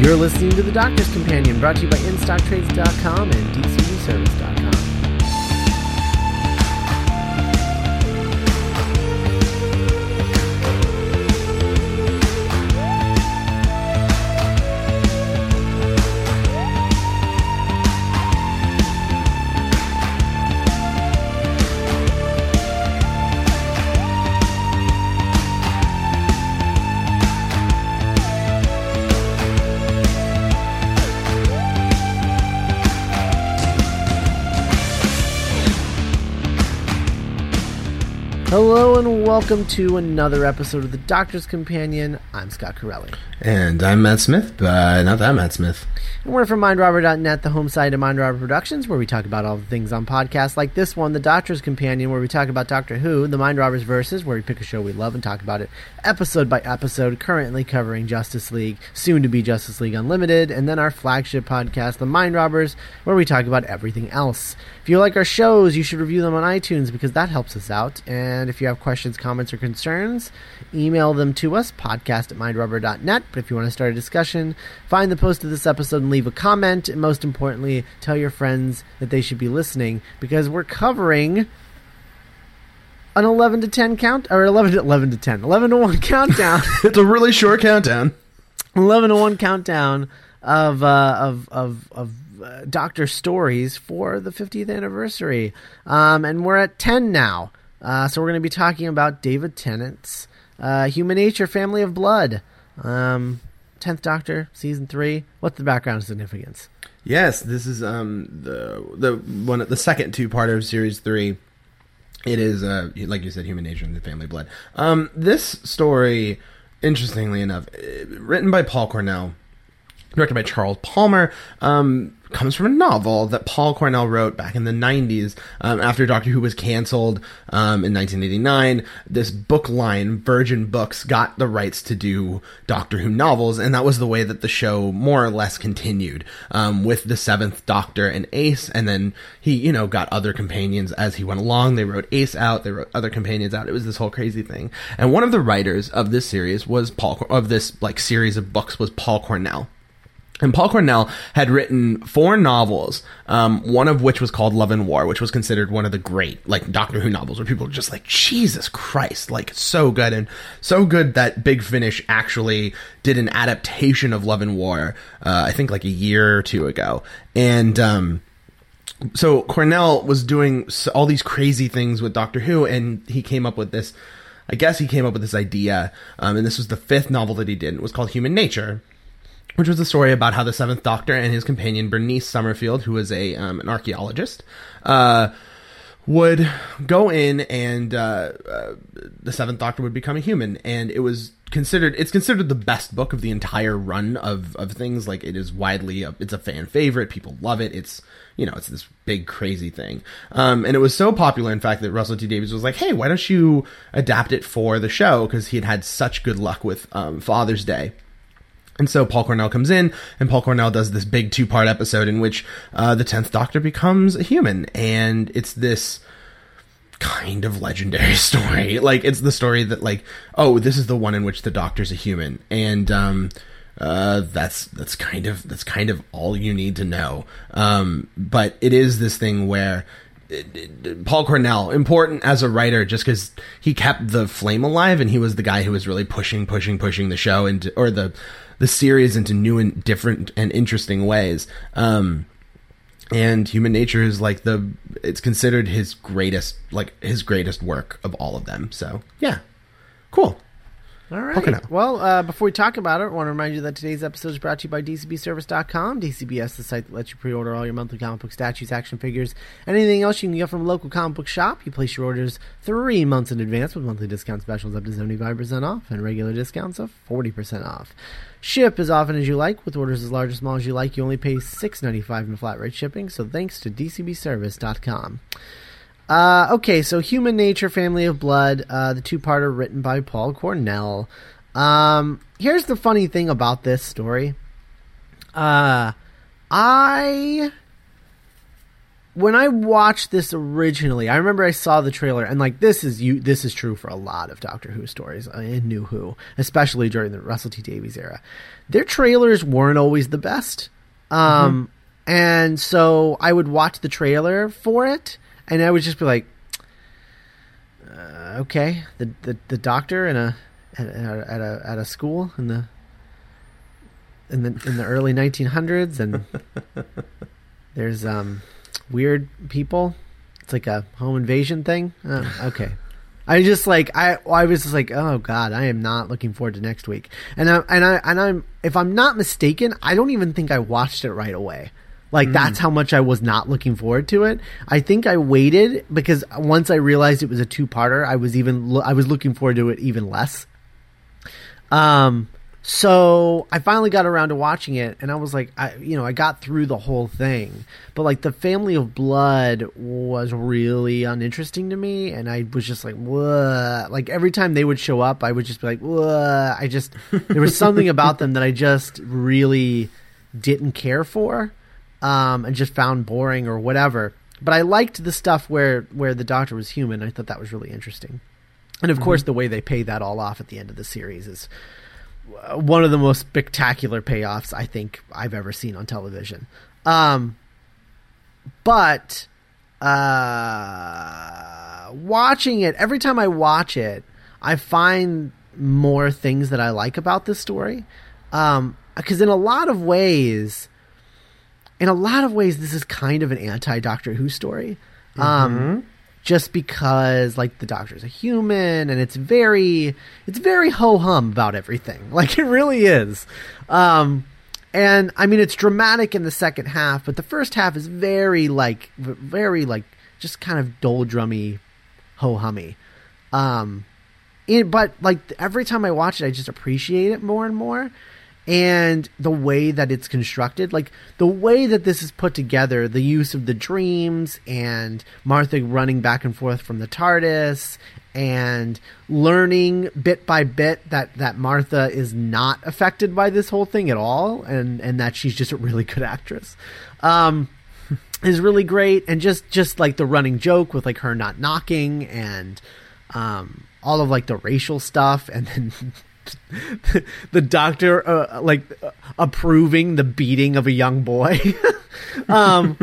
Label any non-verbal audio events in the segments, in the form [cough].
You're listening to The Doctor's Companion, brought to you by InStockTrades.com and DCBService.com. Hello and welcome to another episode of The Doctor's Companion. I'm Scott Corelli. And I'm Matt Smith, but not that Matt Smith. And we're from MindRobber.net, the home site of MindRobber Productions, where we talk about all the things on podcasts like this one, The Doctor's Companion, where we talk about Doctor Who, The Mind Robbers Versus, where we pick a show we love and talk about it episode by episode, currently covering Justice League, soon to be Justice League Unlimited, and then our flagship podcast, The Mind Robbers, where we talk about everything else. If you like our shows, you should review them on iTunes because that helps us out. And if you have questions, comments, or concerns, email them to us, podcast at mindrobber.net. But if you want to start a discussion, find the post of this episode and leave a comment. And most importantly, tell your friends that they should be listening because we're covering an 11 to 10 count, or 11 to, 11 to 10, 11 to 1 [laughs] countdown. [laughs] it's a really short countdown. 11 to 1 countdown of, uh, of, of, of, uh, Doctor Stories for the 50th anniversary. Um, and we're at 10 now. Uh, so we're going to be talking about David Tennant's uh, Human Nature, Family of Blood. Um, 10th Doctor, Season 3. What's the background significance? Yes, this is um, the the one the second two part of series 3. It is uh, like you said Human Nature and the Family Blood. Um, this story interestingly enough, uh, written by Paul Cornell, directed by Charles Palmer, um, comes from a novel that Paul Cornell wrote back in the 90s um, after Doctor Who was canceled um, in 1989. This book line, Virgin Books, got the rights to do Doctor Who novels, and that was the way that the show more or less continued um, with the Seventh Doctor and Ace, and then he, you know, got other companions as he went along. They wrote Ace out, they wrote other companions out. It was this whole crazy thing. And one of the writers of this series was Paul, of this like series of books was Paul Cornell. And Paul Cornell had written four novels, um, one of which was called Love and War, which was considered one of the great, like, Doctor Who novels, where people were just like, Jesus Christ, like, so good. And so good that Big Finish actually did an adaptation of Love and War, uh, I think like a year or two ago. And, um, so Cornell was doing all these crazy things with Doctor Who, and he came up with this, I guess he came up with this idea, um, and this was the fifth novel that he did. It was called Human Nature which was a story about how the Seventh Doctor and his companion Bernice Summerfield, who was a um, an archaeologist, uh, would go in and uh, uh, the Seventh Doctor would become a human, and it was considered it's considered the best book of the entire run of of things. Like it is widely a, it's a fan favorite, people love it. It's you know it's this big crazy thing, um, and it was so popular, in fact, that Russell T Davies was like, hey, why don't you adapt it for the show because he had had such good luck with um, Father's Day. And so Paul Cornell comes in, and Paul Cornell does this big two part episode in which uh, the 10th Doctor becomes a human. And it's this kind of legendary [laughs] story. Like, it's the story that, like, oh, this is the one in which the Doctor's a human. And, um, uh, that's that's kind of that's kind of all you need to know. Um, but it is this thing where Paul Cornell, important as a writer, just because he kept the flame alive, and he was the guy who was really pushing, pushing, pushing the show into or the the series into new and different and interesting ways. Um, and Human Nature is like the it's considered his greatest like his greatest work of all of them. So yeah, cool. All right. Well, uh, before we talk about it, I want to remind you that today's episode is brought to you by DCBService.com. DCBS, is the site that lets you pre-order all your monthly comic book statues, action figures, anything else you can get from a local comic book shop. You place your orders three months in advance with monthly discount specials up to 75% off and regular discounts of 40% off. Ship as often as you like, with orders as large or small as you like. You only pay $6.95 in flat rate shipping, so thanks to DCBService.com. Uh, okay, so Human Nature, Family of Blood, uh, the two-parter written by Paul Cornell. Um, here's the funny thing about this story. Uh, I when I watched this originally, I remember I saw the trailer and like this is you this is true for a lot of Doctor Who stories uh, in New Who, especially during the Russell T Davies era. Their trailers weren't always the best. Um mm-hmm. and so I would watch the trailer for it and I would just be like uh, okay, the, the the doctor in a at, at a at a school in the in the in the early 1900s and [laughs] there's um weird people. It's like a home invasion thing. Oh, okay. I just like I I was just like oh god I am not looking forward to next week and I and I and I'm if I'm not mistaken I don't even think I watched it right away like mm. that's how much I was not looking forward to it I think I waited because once I realized it was a two parter I was even I was looking forward to it even less um so I finally got around to watching it, and I was like, I you know, I got through the whole thing, but like the Family of Blood was really uninteresting to me, and I was just like, what? Like every time they would show up, I would just be like, what? I just there was something about them that I just really didn't care for, um, and just found boring or whatever. But I liked the stuff where where the Doctor was human. I thought that was really interesting, and of mm-hmm. course, the way they pay that all off at the end of the series is one of the most spectacular payoffs I think I've ever seen on television. Um, but uh, watching it every time I watch it, I find more things that I like about this story. Um, because in a lot of ways, in a lot of ways, this is kind of an anti Doctor Who story. Um, mm-hmm. just because like the doctor's a human and it's very it's very ho hum about everything. [laughs] Like it really is. Um and i mean it's dramatic in the second half but the first half is very like very like just kind of doldrummy ho hummy um it, but like every time i watch it i just appreciate it more and more and the way that it's constructed like the way that this is put together the use of the dreams and martha running back and forth from the tardis and learning bit by bit that that martha is not affected by this whole thing at all and and that she's just a really good actress um [laughs] is really great. And just just like the running joke with like her not knocking and um all of like the racial stuff and then [laughs] [laughs] the doctor uh, like uh, approving the beating of a young boy. [laughs] Um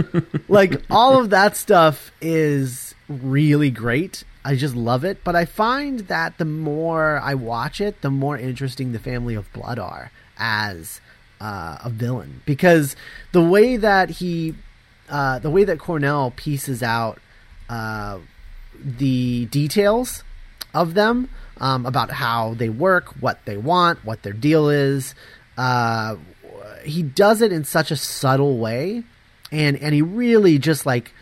like all of that stuff is really great. I just love it. But i find that the more i watch it the more interesting the family of blood are as uh, a villain. Because the way that he uh, the way that cornell pieces out uh, the details of them um, about how they work, what they want, what their deal is. Uh, he does it in such a subtle way, and and he really just like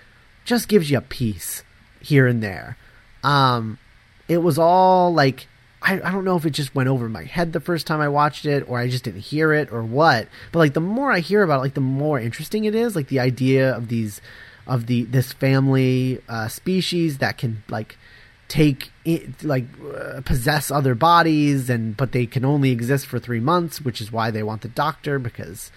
just gives you a piece here and there. Um, it was all like I, I don't know if it just went over my head the first time I watched it, or I just didn't hear it, or what. But like the more I hear about it, like the more interesting it is. Like the idea of these of the this family uh, species that can like take like uh, possess other bodies and but they can only exist for 3 months which is why they want the doctor because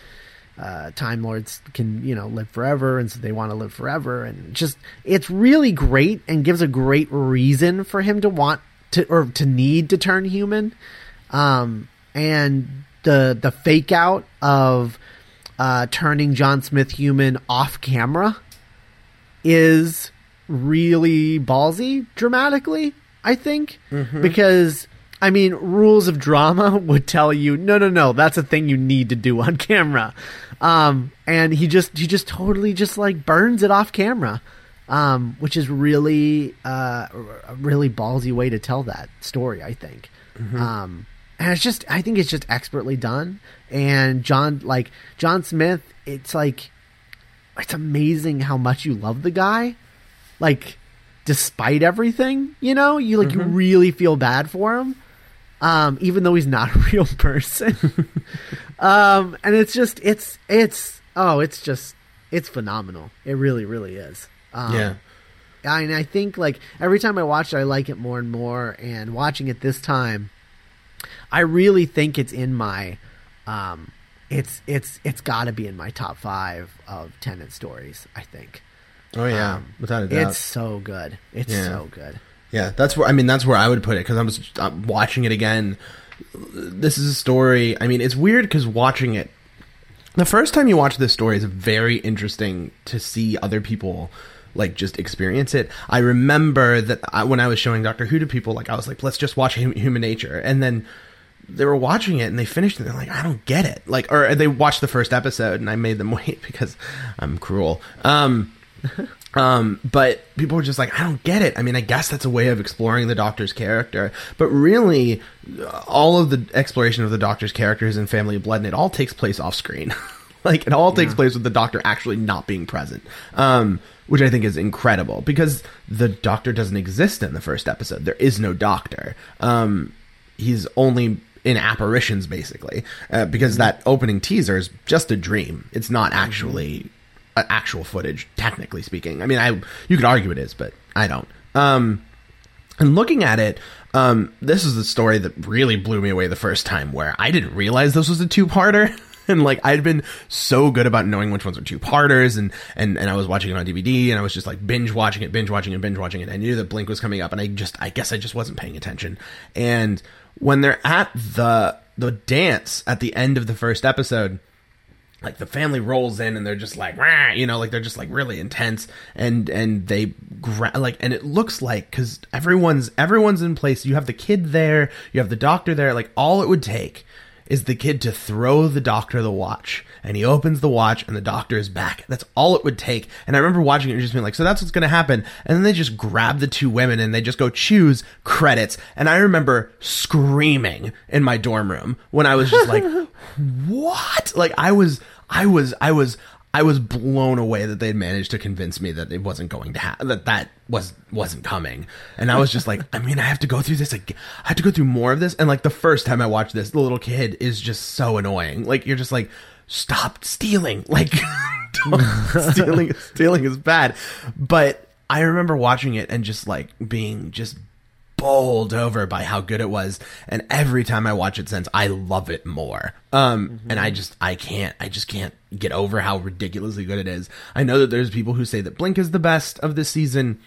uh, time lords can you know live forever and so they want to live forever and just it's really great and gives a great reason for him to want to or to need to turn human. Um, and the the fake out of uh, turning John Smith human off camera is really ballsy dramatically, I think, mm-hmm. because I mean, rules of drama [laughs] would tell you, no, no, no, that's a thing you need to do on camera. Um, and he just, he just totally just like burns it off camera. Um, which is really, uh, a really ballsy way to tell that story, I think. Mm-hmm. Um, and it's just, I think it's just expertly done. And John, like, John Smith, it's like, it's amazing how much you love the guy like despite everything, you know, you like mm-hmm. you really feel bad for him. Um, even though he's not [laughs] a real person. [laughs] um, and it's just it's it's oh, it's just it's phenomenal. It really, really is. Um, yeah. I, and I think like every time I watch it, I like it more and more. And watching it this time, I really think it's in my, um, it's it's it's got to be in my top five of Tennant stories. I think. Oh yeah, Um, without a doubt. it's so good. It's Yeah. so good. Yeah, that's where I mean that's where I would put it because I was uh, watching it again. This is a story. I mean, it's weird because watching it the first time you watch this story is very interesting to see other people like just experience it. I remember that I, when I was showing Doctor Who to people, like I was like, let's just watch Hum- Human Nature, and then they were watching it and they finished it. And they're like, I don't get it. Like, or they watched the first episode and I made them [laughs] wait because I'm cruel. Um, [laughs] um, but people were just like, I don't get it. I mean, I guess that's a way of exploring the Doctor's character, but really, uh, all of the exploration of the Doctor's characters in Family of Blood, and it all takes place off screen. [laughs] like, it all takes place with the Doctor actually not being present. Um, which I think is incredible because the Doctor doesn't exist in the first episode. There is no Doctor. Um, he's only in apparitions basically uh, because that opening teaser is just a dream it's not actually uh, actual footage technically speaking i mean i you could argue it is but i don't um and looking at it um this is the story that really blew me away the first time where i didn't realize this was a two-parter [laughs] and like I'd been so good about knowing which ones were two parters and, and and I was watching it on DVD and I was just like binge watching it, binge watching it, binge watching it. I knew that Blink was coming up and I just I guess I just wasn't paying attention. And when they're at the the dance at the end of the first episode, like the family rolls in and they're just like Wah! you know like they're just like really intense and and they gra- like and it looks like because everyone's everyone's in place you have the kid there you have the doctor there like all it would take is the kid to throw the doctor the watch. And he opens the watch and the doctor is back. That's all it would take. And i remember watching it and just being like so that's what's gonna happen. And then they just grab the two women and they just go choose credits. And i remember screaming in my dorm room when i was just like [laughs] what? Like I was, I was, I was, I was blown away that they'd managed to convince me that it wasn't going to happen, that that was wasn't coming, and I was just like, I mean, I have to go through this again. I have to go through more of this, and like the first time I watched this, the little kid is just so annoying. Like you're just like, stop stealing, [laughs] like [laughs] stealing, stealing is bad, but. I remember watching it and just like being just bowled over by how good it was. And every time i watch it since i love it more. Um mm-hmm. and i just i can't i just can't get over how ridiculously good it is. I know that there's people who say that blink is the best of this season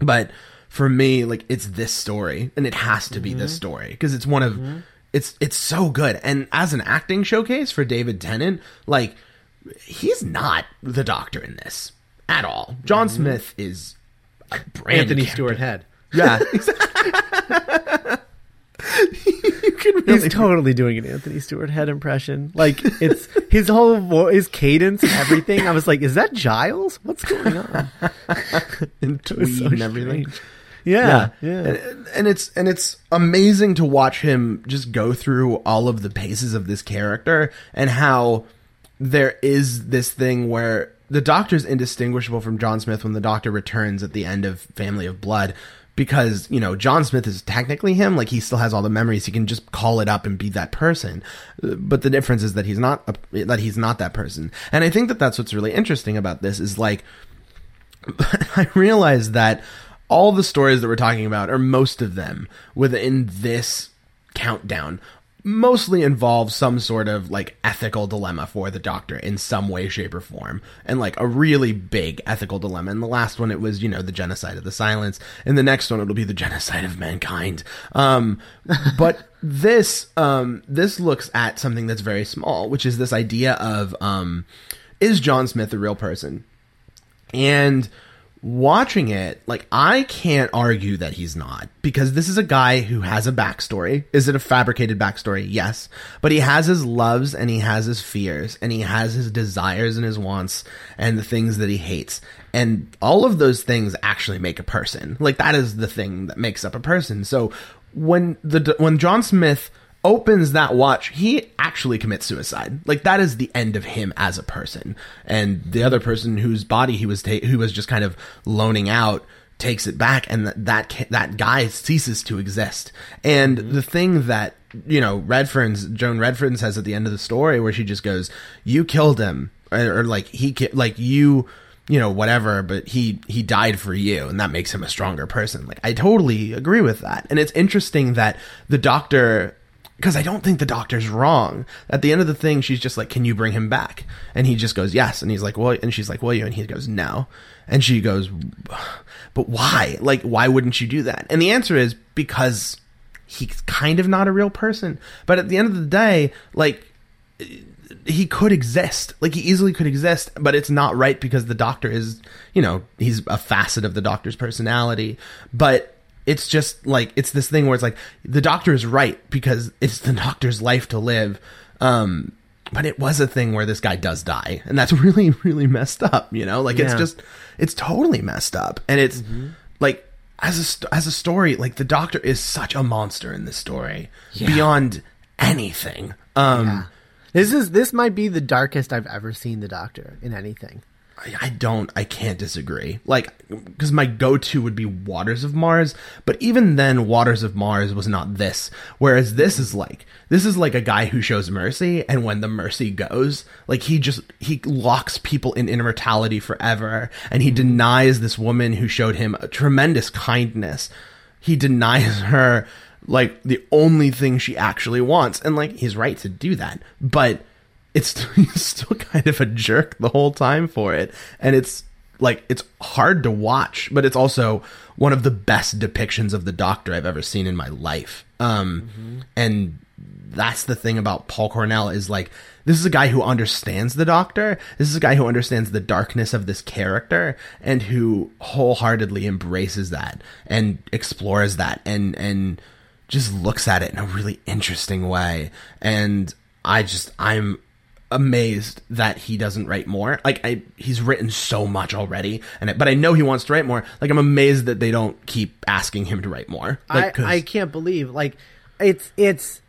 but for me like it's this story and it has to be this mm-hmm. story because it's one of mm-hmm. it's it's so good. And as an acting showcase for david tennant like he's not the doctor in this at all. John smith is a brand Anthony Stewart Head. Yeah [laughs] you can really He's totally doing an Anthony Stewart Head impression. Like it's [laughs] his whole vo- his cadence and everything. I was like, is that Giles? What's going on? [laughs] and tweed so and everything. strange. Yeah, yeah. And, and it's and it's amazing to watch him just go through all of the paces of this character and how there is this thing where the doctor's indistinguishable from John Smith when the doctor returns at the end of Family of Blood because, you know, John Smith is technically him, like he still has all the memories, he can just call it up and be that person. Uh, But the difference is that he's not a, that he's not that person. And I think that that's what's really interesting about this is like [laughs] I realize that all the stories that we're talking about, or most of them within this countdown, mostly involves some sort of like ethical dilemma for the doctor in some way, shape, or form. And like a really big ethical dilemma. In the last one, it was, you know, the genocide of the silence. In the next one, it'll be the [laughs] genocide of mankind. Um, but this, um, this looks at something that's very small, which is this idea of, um, is John Smith a real person? And watching it, like I can't argue that he's not because this is a guy who has a backstory. Is it a fabricated backstory? Yes, but he has his loves and he has his fears and he has his desires and his wants and the things that he hates. And all of those things actually make a person. Like that is the thing that makes up a person. So when the when John Smith opens that watch, he actually commits suicide. Like that is the end of him as a person. And the other person whose body he was ta- who was just kind of loaning out takes it back, and that that ca- that guy ceases to exist. And mm-hmm. the thing that you know Redfern's Joan Redfern says at the end of the story, where she just goes, "You killed him," or, or like he ki- like you you know whatever but he he died for you and that makes him a stronger person like i totally agree with that and it's interesting that the doctor because I don't think the doctor's wrong. At the end of the thing, she's just like, "Can you bring him back?" And he just goes, "Yes." And he's like, "Well," and she's like, "Will you?" And he goes, "No." And she goes, "But why? Like, why wouldn't you do that?" And the answer is because he's kind of not a real person. But at the end of the day, like he could exist. Like he easily could exist, but it's not right because the doctor is, you know, he's a facet of the doctor's personality. But it's just like it's this thing where it's like the doctor is right because it's the [laughs] doctor's life to live. Um but it was a thing where this guy does die and that's [laughs] really really messed up, you know? Like it's just it's totally messed up. And it's like as a as a story, like the doctor is such a monster in this story beyond anything. Um This is this might be the darkest I've ever seen the Doctor in anything. I, don't I can't disagree. Like because my go-to would be Waters of Mars, but even then Waters of Mars was not this. Whereas this is like this is like a guy who shows mercy and when the mercy goes, like he just he locks people in immortality forever and he denies this woman who showed him a tremendous kindness. He denies her like the only thing she actually wants and like he's right to do that. But it's [laughs] still kind of a jerk the whole time for it. And it's like it's hard to watch but it's also one of the best depictions of the doctor i've ever seen in my life. Um and that's the thing about paul cornell is like this is a guy who understands the doctor. This is a guy who understands the darkness of this character and who wholeheartedly embraces that and explores that and and just looks at it in a really interesting way. And i just i'm amazed that he doesn't write more. Like I, he's written so much already, and I, but I know he wants to write more. Like I'm amazed that they don't keep asking him to write more. Like, I, I can't believe like it's it's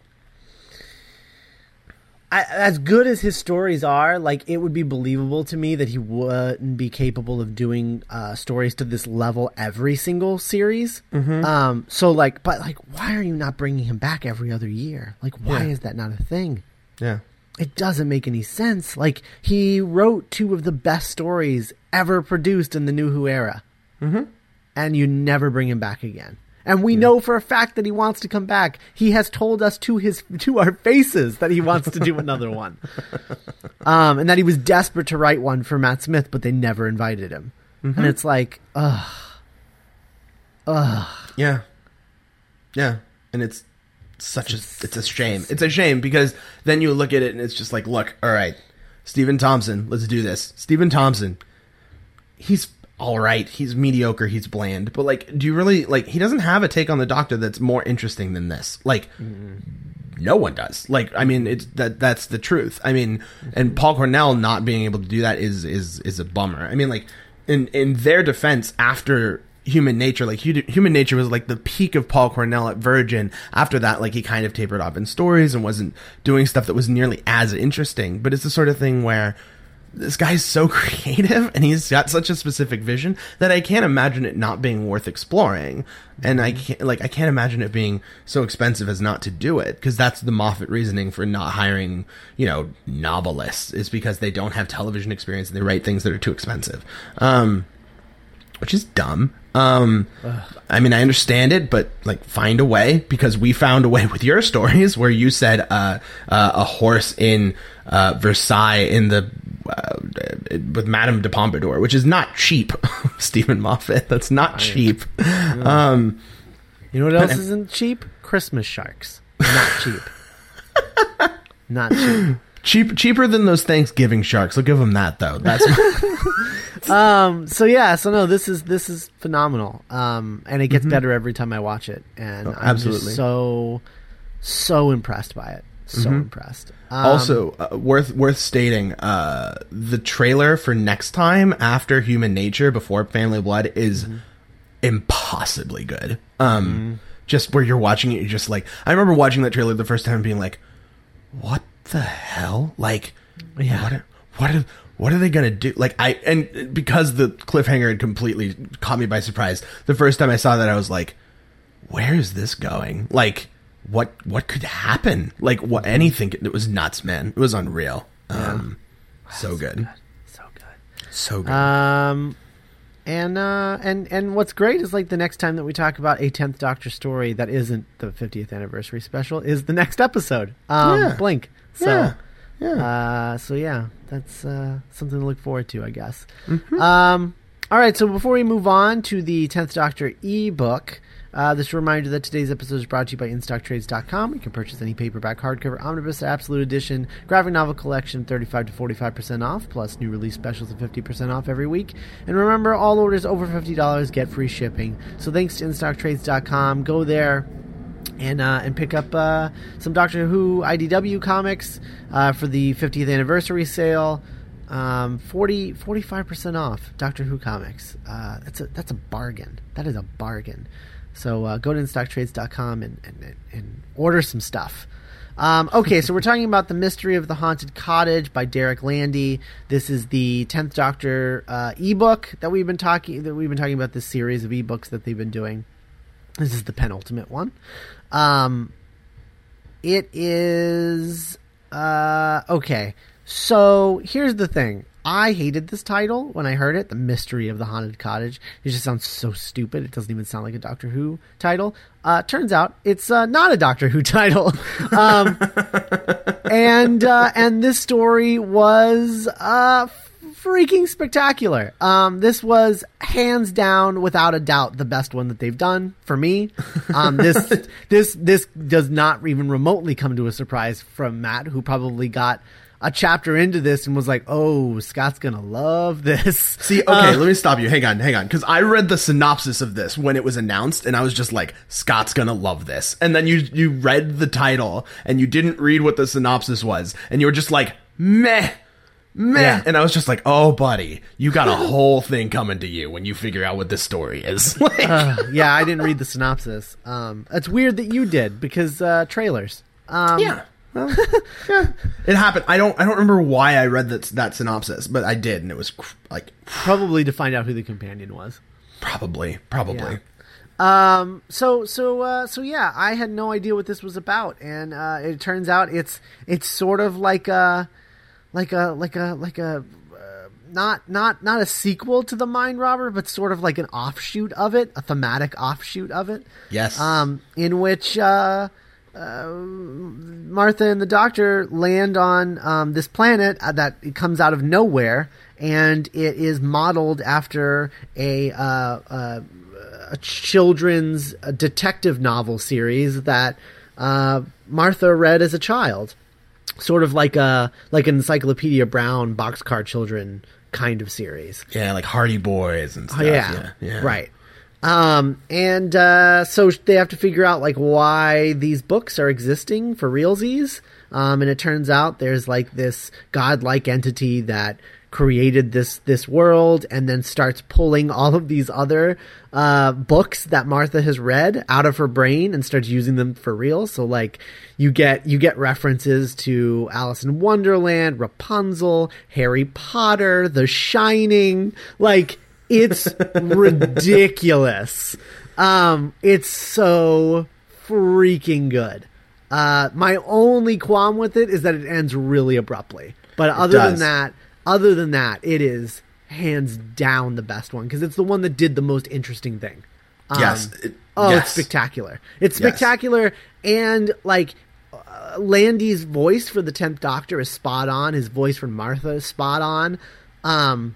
I, as good as his stories are like it would be believable to me that he wouldn't be capable of doing uh, stories to this level every single series Mm-hmm. um so like but like why are you not bringing him back every other year like why Yeah. is that not a thing yeah, it doesn't make any sense. Like he wrote two of the best stories ever produced in the New Who era, mm-hmm. and you never bring him back again. And we know for a fact that he wants to come back. He has told us to his [laughs] to our faces that he wants to do [laughs] another one, um, and that he was desperate to write one for Matt Smith, but they never invited him. And it's like, ugh, ugh. yeah, yeah, and it's such a it's a shame. It's a shame because then you look at it and it's just like, look, all right, Stephen Thompson, let's do this. Stephen Thompson, he's all right. He's mediocre. He's bland. But like, do you really like? He doesn't have a take on the Doctor that's more interesting than this. Like, no one does. Like, I mean, it's that that's the truth. I mean, and Paul Cornell not being able to do that is is is a bummer. I mean, like in in their defense, after Human Nature, like Human Nature was like the peak of Paul Cornell at Virgin. After that, like he kind of tapered off in stories and wasn't doing stuff that was nearly as interesting. But it's the sort of thing where this guy's so [laughs] creative and he's got such a specific vision that I can't imagine it not being worth exploring. And I can't like I can't imagine it being so expensive as not to do it because that's the Moffat reasoning for not hiring, you know, novelists is because they don't have television experience and they write things that are too expensive. Um which is dumb. Um, I mean, I understand it, but like, find a way because we found a way with your stories where you said uh, uh, a horse in uh, Versailles in the uh, with Madame de Pompadour, which is not cheap, [laughs] Steven Moffat. That's not cheap. Um, You know what else isn't cheap? Christmas sharks. Not cheap. [laughs] Not cheap. Cheap, cheaper than those Thanksgiving sharks. I'll give them that though. That's [laughs] Um. So yeah. So no. This is this is phenomenal. Um. And it gets better every time I watch it. And I'm Mm-hmm. Oh, absolutely. just so so impressed by it. So impressed. Um, also uh, worth worth stating uh the trailer for next time after human nature before family blood is impossibly good um just where you're watching it you're just like i remember watching that trailer the first time and being like what the hell like Yeah. what are, what are what are they gonna do like i and because the cliffhanger had completely caught me by surprise the first time i saw that i was like where is this going? Like, what what could happen? Like, what anything? It was nuts, man. It was unreal. Um, so good, so good. so good. Um. And uh, and and what's great is like the next time that we talk about a tenth Doctor story that isn't the 50th anniversary special is the next episode. Um, Yeah. Blink. So Yeah. Yeah. uh, so yeah, that's uh, something to look forward to, I guess. Mm-hmm. Um, all right, so before we move on to the Tenth Doctor ebook, uh, this reminder that today's episode is brought to you by InStockTrades.com. You can purchase any paperback, hardcover, omnibus, absolute edition, graphic novel collection, 35 to 45% off, plus new release specials of 50% off every week. And remember, all orders over $50 get free shipping. So thanks to InStockTrades.com. Go there and uh, and pick up uh, some Doctor Who IDW comics uh, for the 50th anniversary sale. Um, 40 45 percent off Doctor Who comics. Uh, that's a that's a bargain. That is a bargain. So uh, go to instocktrades.com and, and and order some stuff. Um, okay, so we're talking about the mystery of the haunted cottage by Derek Landy. This is the tenth Doctor uh, ebook that we've been talking that we've been talking about this series of ebooks that they've been doing. This is the penultimate one. Um, it is uh, okay. So here's the thing. I hated this title when I heard it, The Mystery of the Haunted Cottage. It just sounds so stupid. It doesn't even sound like a Doctor Who title. Uh, turns out it's uh, not a Doctor Who [laughs] title. Um, and uh, and this story was uh, freaking spectacular. Um, this was hands down, without a doubt, the best one that they've done for me. Um, [laughs] this this this does not even remotely come to a surprise from Matt, who probably got a chapter into this and was like, "Oh, Scott's gonna love this." See, okay, Uh, let me stop you. Hang on, hang on. Because I read the synopsis of this when it was announced, and I was just like, Scott's gonna love this. And then you you read the title, and you didn't read what the synopsis was, and you were just like, meh. Meh. Yeah. And I was just like, oh, buddy, you got a [laughs] whole thing coming to you when you figure out what this story is. [laughs] Like, uh, yeah, I didn't read the synopsis. Um, it's weird that you did because uh, trailers. Um, yeah. Well, yeah. It happened. I don't I don't remember why I read that that synopsis, but I did, and it was cr- like probably to find out who the companion was. probably, probably. Um. So so uh, so yeah, I had no idea what this was about, and uh, it turns out it's it's sort of like a like a like a like a uh, not not not a sequel to the Mind Robber, but sort of like an offshoot of it, a thematic offshoot of it. Yes. Um. In which uh, uh, Martha and the Doctor land on um, this planet uh, that it comes out of nowhere, and it is modeled after a. Uh, uh, a children's detective novel series that uh, Martha read as a child, sort of like a like an Encyclopedia Brown boxcar children kind of series. Yeah, like Hardy Boys and stuff. Oh, yeah, yeah, yeah. right. Um, and uh, so they have to figure out like why these books are existing for realsies. Um, and it turns out there's like this godlike entity that created this this world and then starts pulling all of these other uh, books that Martha has read out of her brain and starts using them for real. So like you get you get references to Alice in Wonderland, Rapunzel, Harry Potter, The Shining, like it's [laughs] ridiculous. Um, it's so freaking good. Uh, my only qualm with it is that it ends really abruptly. But other than that, other than that, it is hands down the best one because it's the one that did the most interesting thing. Um, Yes, it- oh, yes. it's spectacular. It's Yes. spectacular, and like uh, Landy's voice for the tenth Doctor is spot on. His voice for Martha is spot on. Um,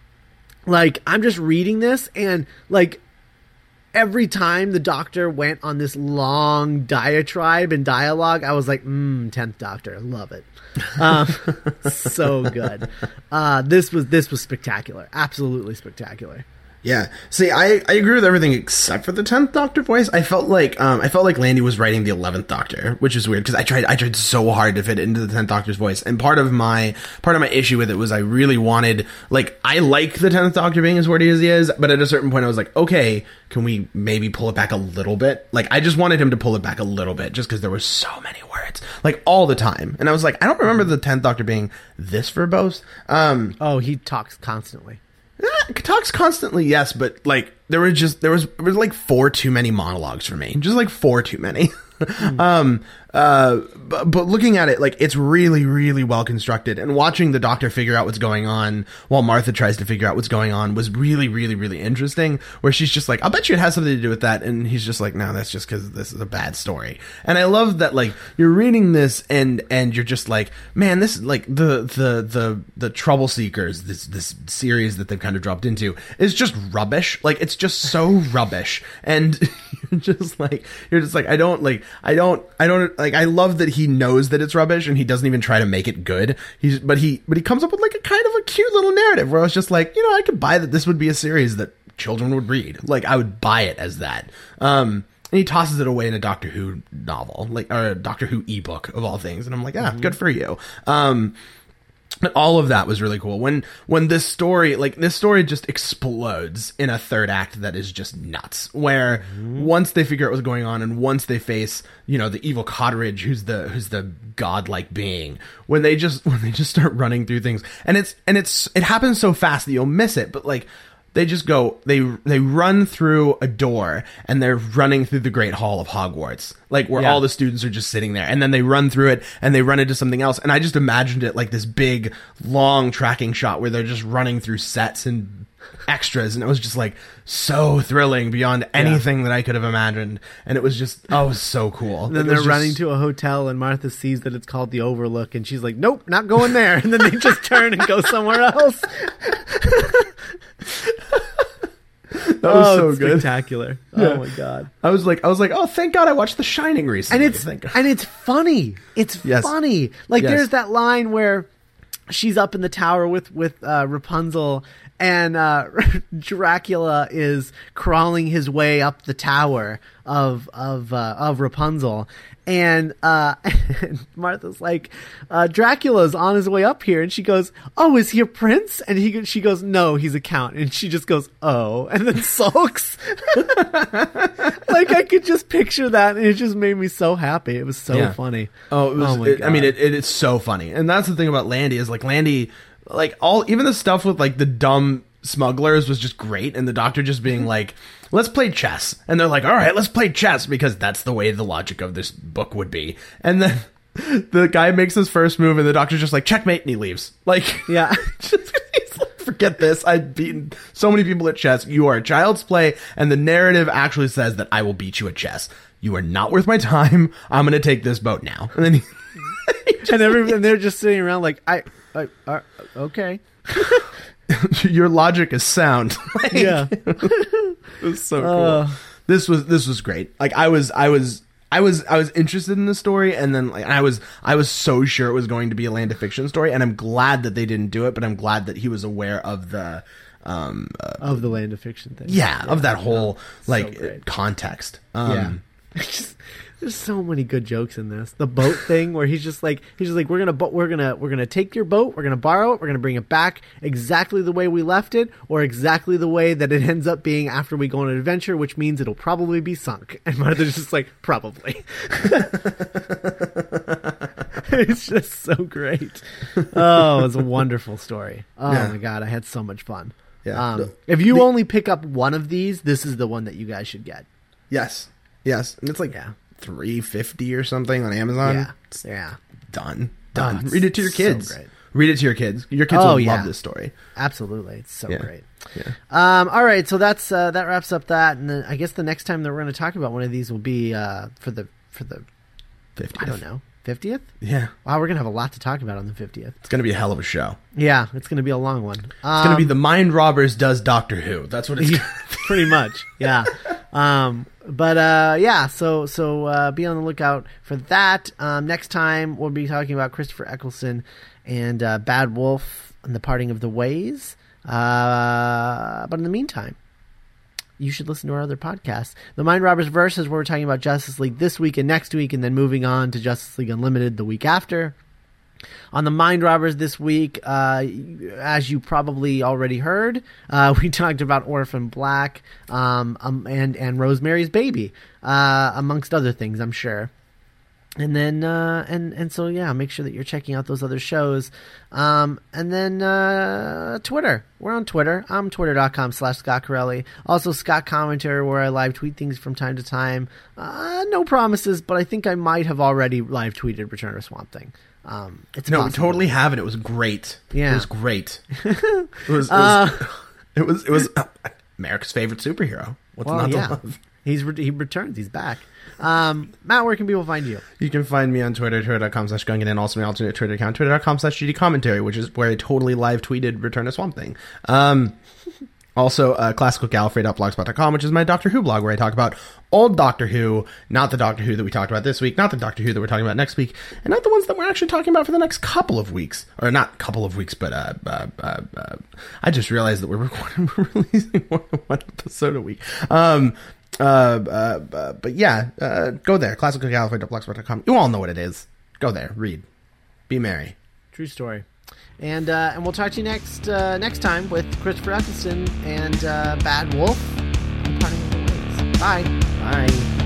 like I'm just reading this, and like every time the Doctor went on this long diatribe and dialogue, I was like, "Mmm, tenth Doctor, love it." Um, [laughs] so good. Uh, this was this was spectacular, absolutely spectacular. Yeah. See, I, I agree with everything except for the tenth Doctor voice. I felt like um I felt like Landy was writing the eleventh Doctor, which is weird because I tried I tried so hard to fit it into the tenth Doctor's voice, and part of my part of my issue with it was I really wanted like I like the tenth Doctor being as wordy as he is, but at a certain point I was like, okay, can we maybe pull it back a little bit? Like I just wanted him to pull it back a little bit, just because there were so many words, like all the time, and I was like, I don't remember the tenth Doctor being this verbose. Um, Oh, he talks constantly. Talks constantly, yes, but like there was just there was there was like four too many monologues for me, just like four too many. [laughs] um, uh, but, but looking at it, like it's really, really well constructed, and watching the Doctor figure out what's going on while Martha tries to figure out what's going on was really, really, really interesting. Where she's just like, "I'll bet you it has something to do with that," and he's just like, "No, that's just because this is a bad story." And I love that, like you're reading this and and you're just like, "Man, this like the the the the Trouble Seekers, this this series that they've kind of dropped into is just rubbish. Like it's just so rubbish, and [laughs] you're just like you're just like I don't like I don't I don't like I love that he knows that it's rubbish and he doesn't even try to make it good. He's but he but he comes up with like a kind of a cute little narrative where I was just like, you know, I could buy that this would be a series that children would read. Like I would buy it as that. Um and he tosses it away in a Doctor Who novel, like or a Doctor Who ebook of all things, and I'm like, ah, good for you. Um, but all of that was really cool. When when this story, like this story, just explodes in a third act that is just nuts. Where mm-hmm. once they figure out what's going on, and once they face, you know, the evil Cotteridge, who's the who's the godlike being, when they just [laughs] when they just start running through things, and it's and it's it happens so fast that you'll miss it. But like they just go they they run through a door and they're running through the great hall of hogwarts like where Yeah. all the students are just sitting there and then they run through it and they run into something else and i just imagined it like this big long tracking shot where they're just running through sets and extras and it was just like so thrilling beyond anything that i could have imagined and it was just oh it was so [laughs] cool And then they're running to a hotel, and Martha sees that it's called the Overlook, and she's like, "Nope, not going there." And then they just turn and go [laughs] somewhere else. [laughs] that was oh, so good spectacular! Yeah. Oh my god! i was like i was like oh thank god i watched the shining recently And it's and it's funny. It's Yes. funny. Like Yes. there's that line where she's up in the tower with with uh, Rapunzel, and uh, [laughs] Dracula is crawling his way up the tower of of uh, of Rapunzel. And, uh, [laughs] and Martha's like, uh, Dracula's on his way up here, and she goes, "Oh, is he a prince?" And he, she goes, "No, he's a count." And she just goes, "Oh," [laughs] and then sulks. like I could just picture that, and it just made me so happy. It was so Yeah. funny. Oh, it was. my it- I mean, it, it is so funny, and that's the thing about Landy is like Landy, like all even the stuff with like the dumb smugglers was just great, and the Doctor just being mm-hmm. like, "Let's play chess," and they're like, "All right, let's play chess," because that's the way the logic of this book would be, and then. [laughs] The guy makes his first move, and the doctor's just like checkmate, and he leaves. Like, [laughs] Yeah. just, he's like, forget this. I've beaten so many people at chess. You are a child's play, and the narrative actually says that I will beat you at chess. You are not worth my time. I'm going to take this boat now. And then he, [laughs] and every and they're just sitting around like, I, I, uh, okay, [laughs] your logic is sound. [laughs] Like, yeah, [laughs] it was so cool. Uh. this was this was great. Like I was I was I was I was interested in the story, and then like I was I was so sure it was going to be a land of fiction story, and I'm glad that they didn't do it. But I'm glad that he was aware of the. Um, uh, of the land of fiction thing. yeah, of that whole like great. context. Um, yeah. There's so many good jokes in this. The boat [laughs] thing where he's just like he's just like we're gonna bo- we're gonna we're gonna take your boat, we're gonna borrow it, we're gonna bring it back exactly the way we left it, or exactly the way that it ends up being after we go on an adventure, which means it'll probably be sunk. And Martha's just like probably. [laughs] it's just so great. Oh, it's a wonderful story. Oh Yeah. my god, I had so much fun. Yeah. Um, if you the- only pick up one of these, this is the one that you guys should get. Yes, yes, and it's like Yeah. Three fifty or something on Amazon. yeah, yeah, done, Oh, done. Read it to your so kids. great. Read it to your kids. Your kids Oh, will yeah. love this story. absolutely. It's so Yeah. great. Yeah. Um, all right, so that's uh, that wraps up that, and then I guess the next time that we're going to talk about one of these will be uh, for the for the Fifty. I don't know fiftieth. Yeah, Wow, we're gonna have a lot to talk about on the fiftieth. it's gonna be a hell of a show. Yeah, it's gonna be a long one. It's gonna be Um, the Mind Robbers does Doctor Who. That's what it's. [laughs] gonna [laughs] pretty much yeah [laughs] um but uh yeah so so uh be on the lookout for that um next time we'll be talking about christopher eccleston and uh bad wolf and the parting of the ways uh but in the meantime you should listen to our other podcasts. The Mind Robbers Versus, where we're talking about Justice League this week and next week, and then moving on to Justice League Unlimited the week after. On the Mind Robbers this week, uh, as you probably already heard, uh, [laughs] we talked about Orphan Black um, um, and and Rosemary's Baby, uh, amongst other things, I'm sure. and then uh, and and so yeah, make sure that you're checking out those other shows. Um, and then uh, Twitter, we're on Twitter. I'm twitter.com slash Scott Corelli. Also Scott Commentary, where I live tweet things from time to time. Uh, no promises, but I think I might have already live tweeted Return of Swamp Thing. Um, it's No, we totally haven't. It was great. Yeah. it was great. [laughs] it was. It was. Uh, it was, it was uh, America's favorite superhero. What's Well, not yeah, to love? he's re- he returns. He's back. Um, Matt, where can people find you? You can find me on Twitter, twitter.com slash gungan, and also my alternate Twitter account, twitter.com slash GD commentary, which is where I totally live tweeted Return to Swamp Thing. Um, also, uh, classicalgallifrey.blogspot.com, which is my Doctor Who blog, where I talk about old Doctor Who, not the Doctor Who that we talked about this week, not the Doctor Who that we're talking about next week, and not the ones that we're actually talking about for the next couple of weeks. Or not couple of weeks, but uh, uh, uh, uh, I just realized that we're [laughs] recording, we're releasing one, episode a week. Um, uh, uh, but yeah, go there, classicalgallifrey.blogspot.com. You all know what it is. Go there, read, be merry. True story. And uh, and we'll talk to you next uh, next time with Christopher Eccleston and uh, Bad Wolf. Bye. Bye.